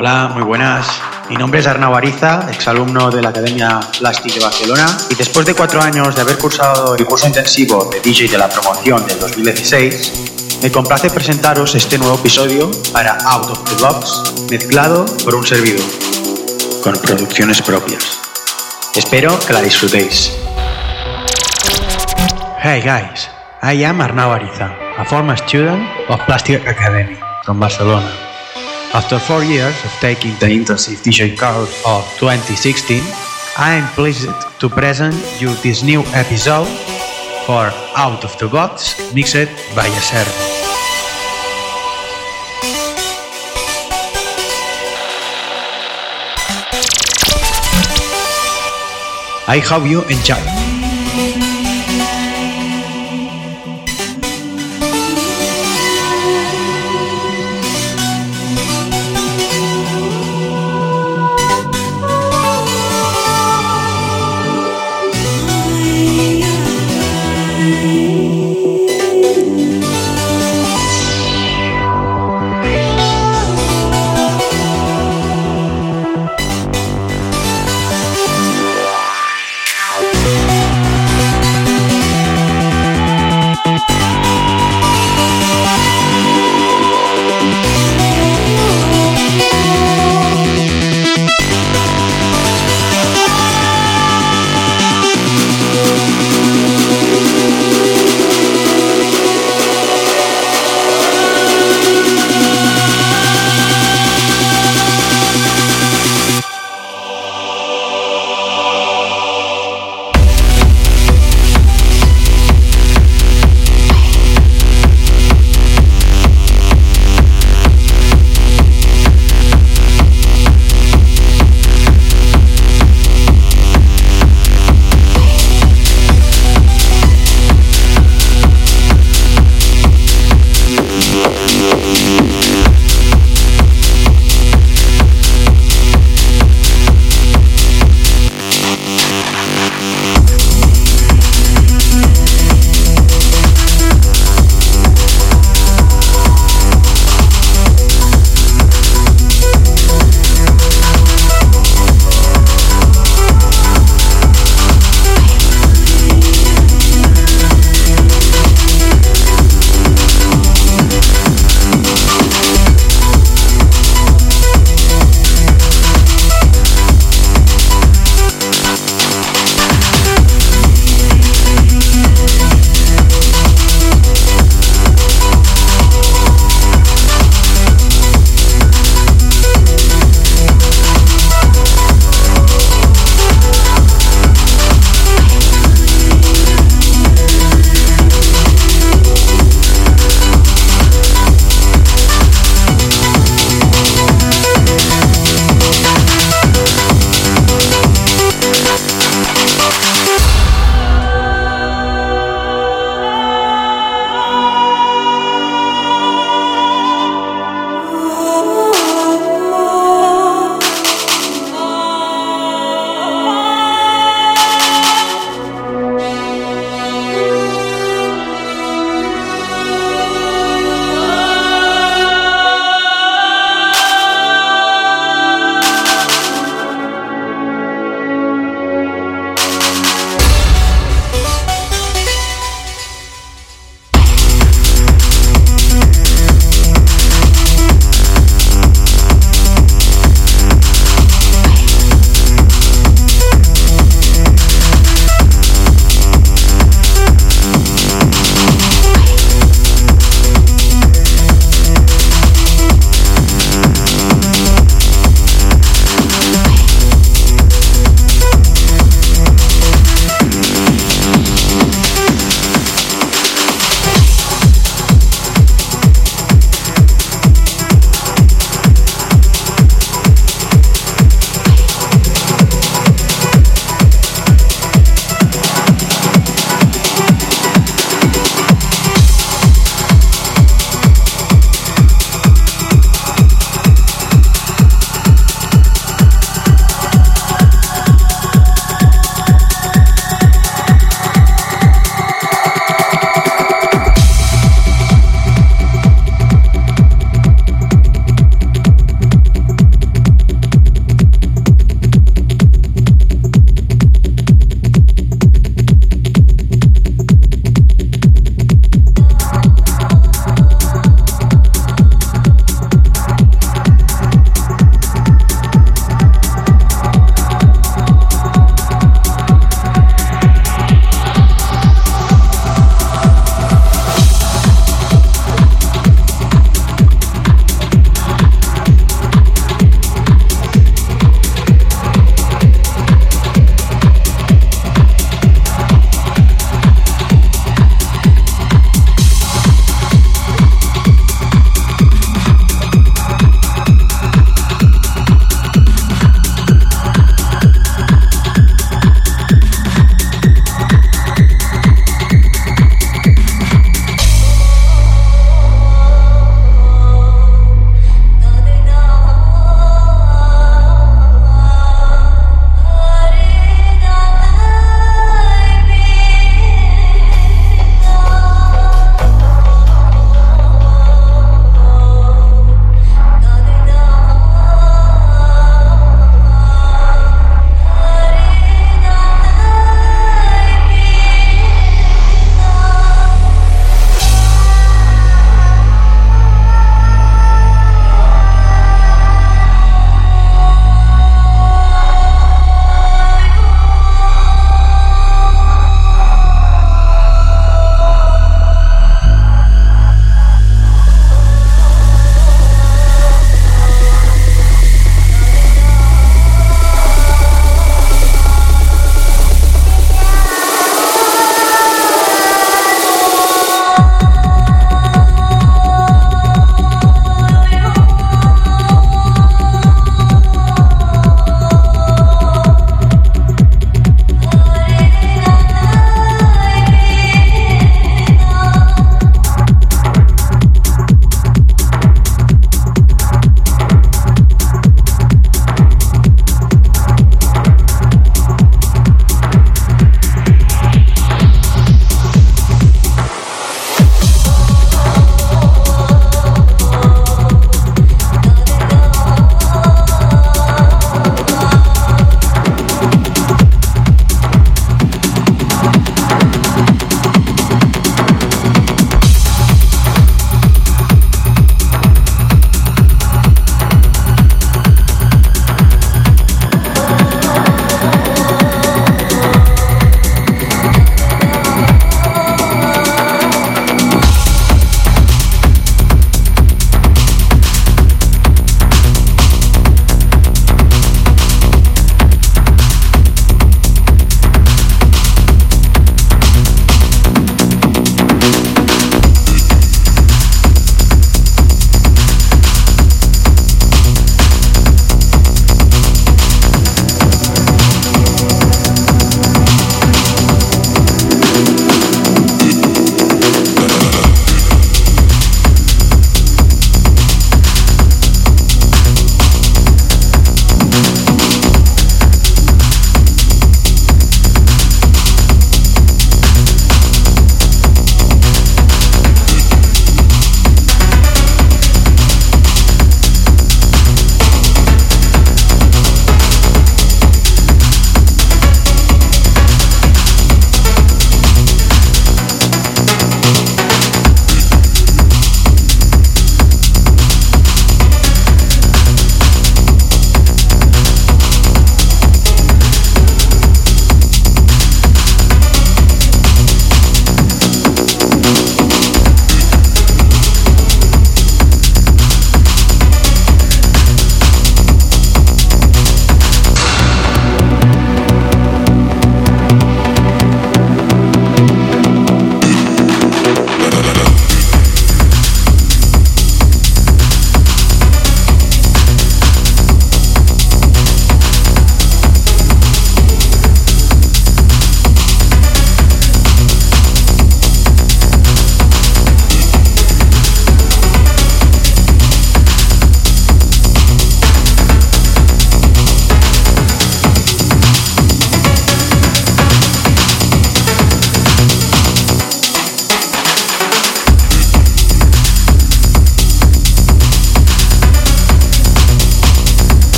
Hola, muy buenas. Mi nombre es Arnau Ariza, exalumno de la Academia Plastic de Barcelona y después de cuatro años de haber cursado el curso intensivo de DJ de la promoción del 2016, me complace presentaros este nuevo episodio para Out of the Box, mezclado por un servidor, con producciones propias. Espero que la disfrutéis. Hey guys, I am Arnau Ariza, a former student of Plastic Academy from Barcelona. After four years of taking the intensive DJ course of 2016, I am pleased to present you this new episode for Out of the Box mixed by Acer. I hope you enjoy.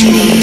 Dirty.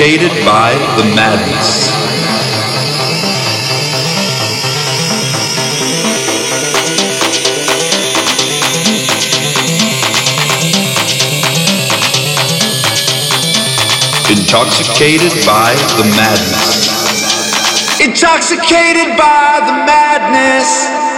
Intoxicated by the madness. Intoxicated by the madness. Intoxicated by the madness.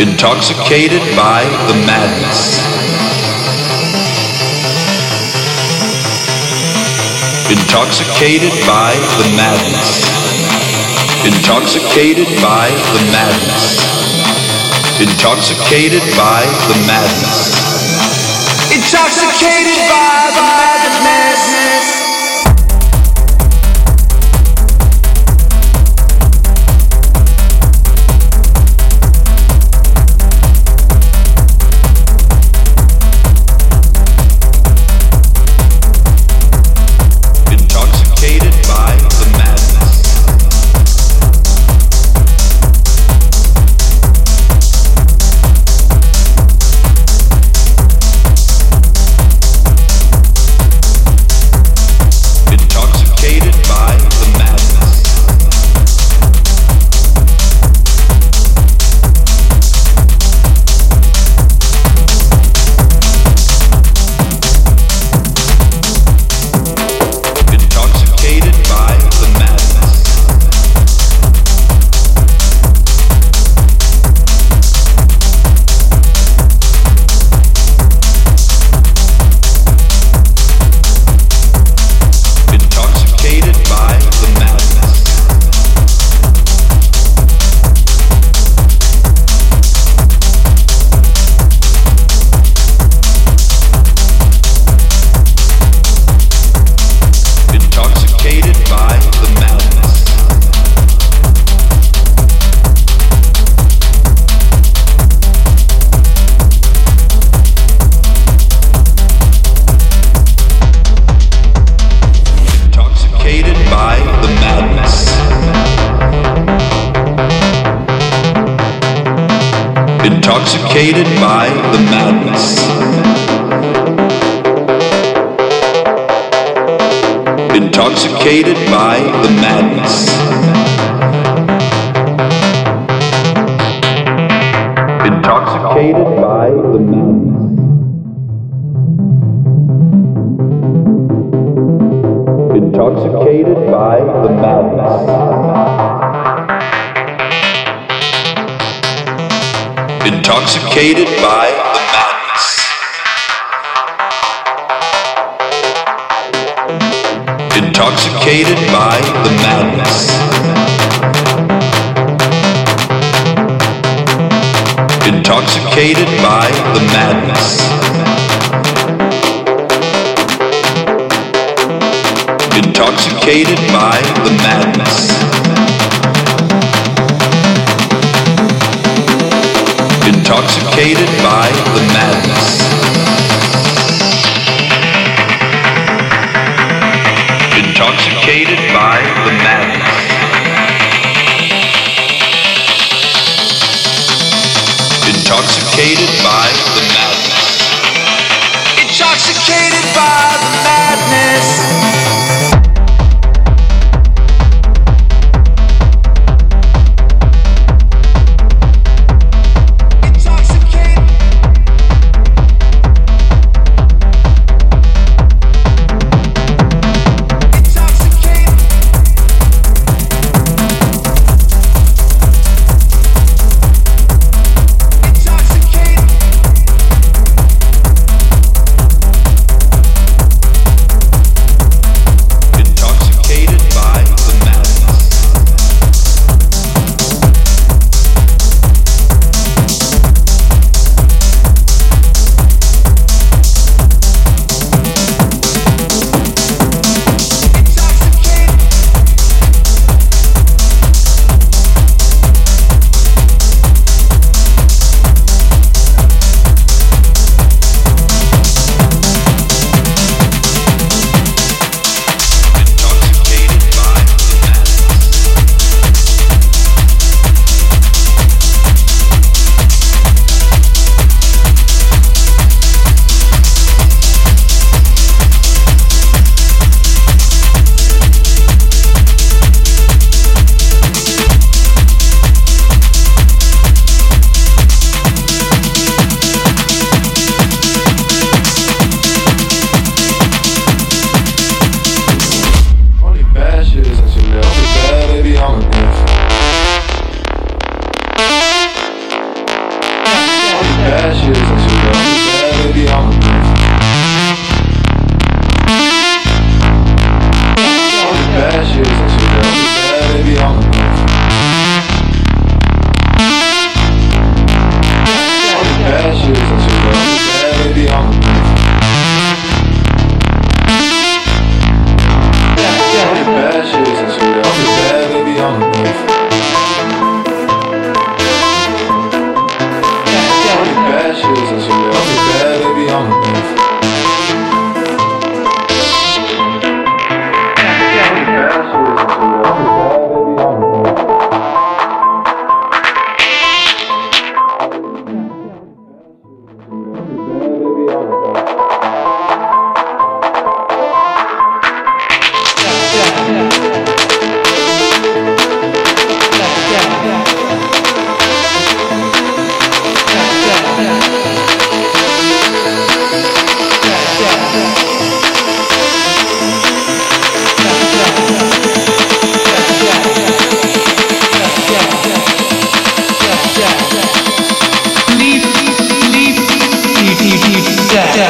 Intoxicated by the madness. Intoxicated by the madness. Intoxicated by the madness. Intoxicated by the madness. Intoxicated by the madness. Intoxicated by the madness. Intoxicated by the madness. Intoxicated by the madness. intoxicated by the madness. Intoxicated by the madness. Intoxicated by the madness. Intoxicated by the madness.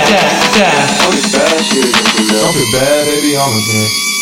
Death, death, death, death. Don't be bad, baby, I'm okay.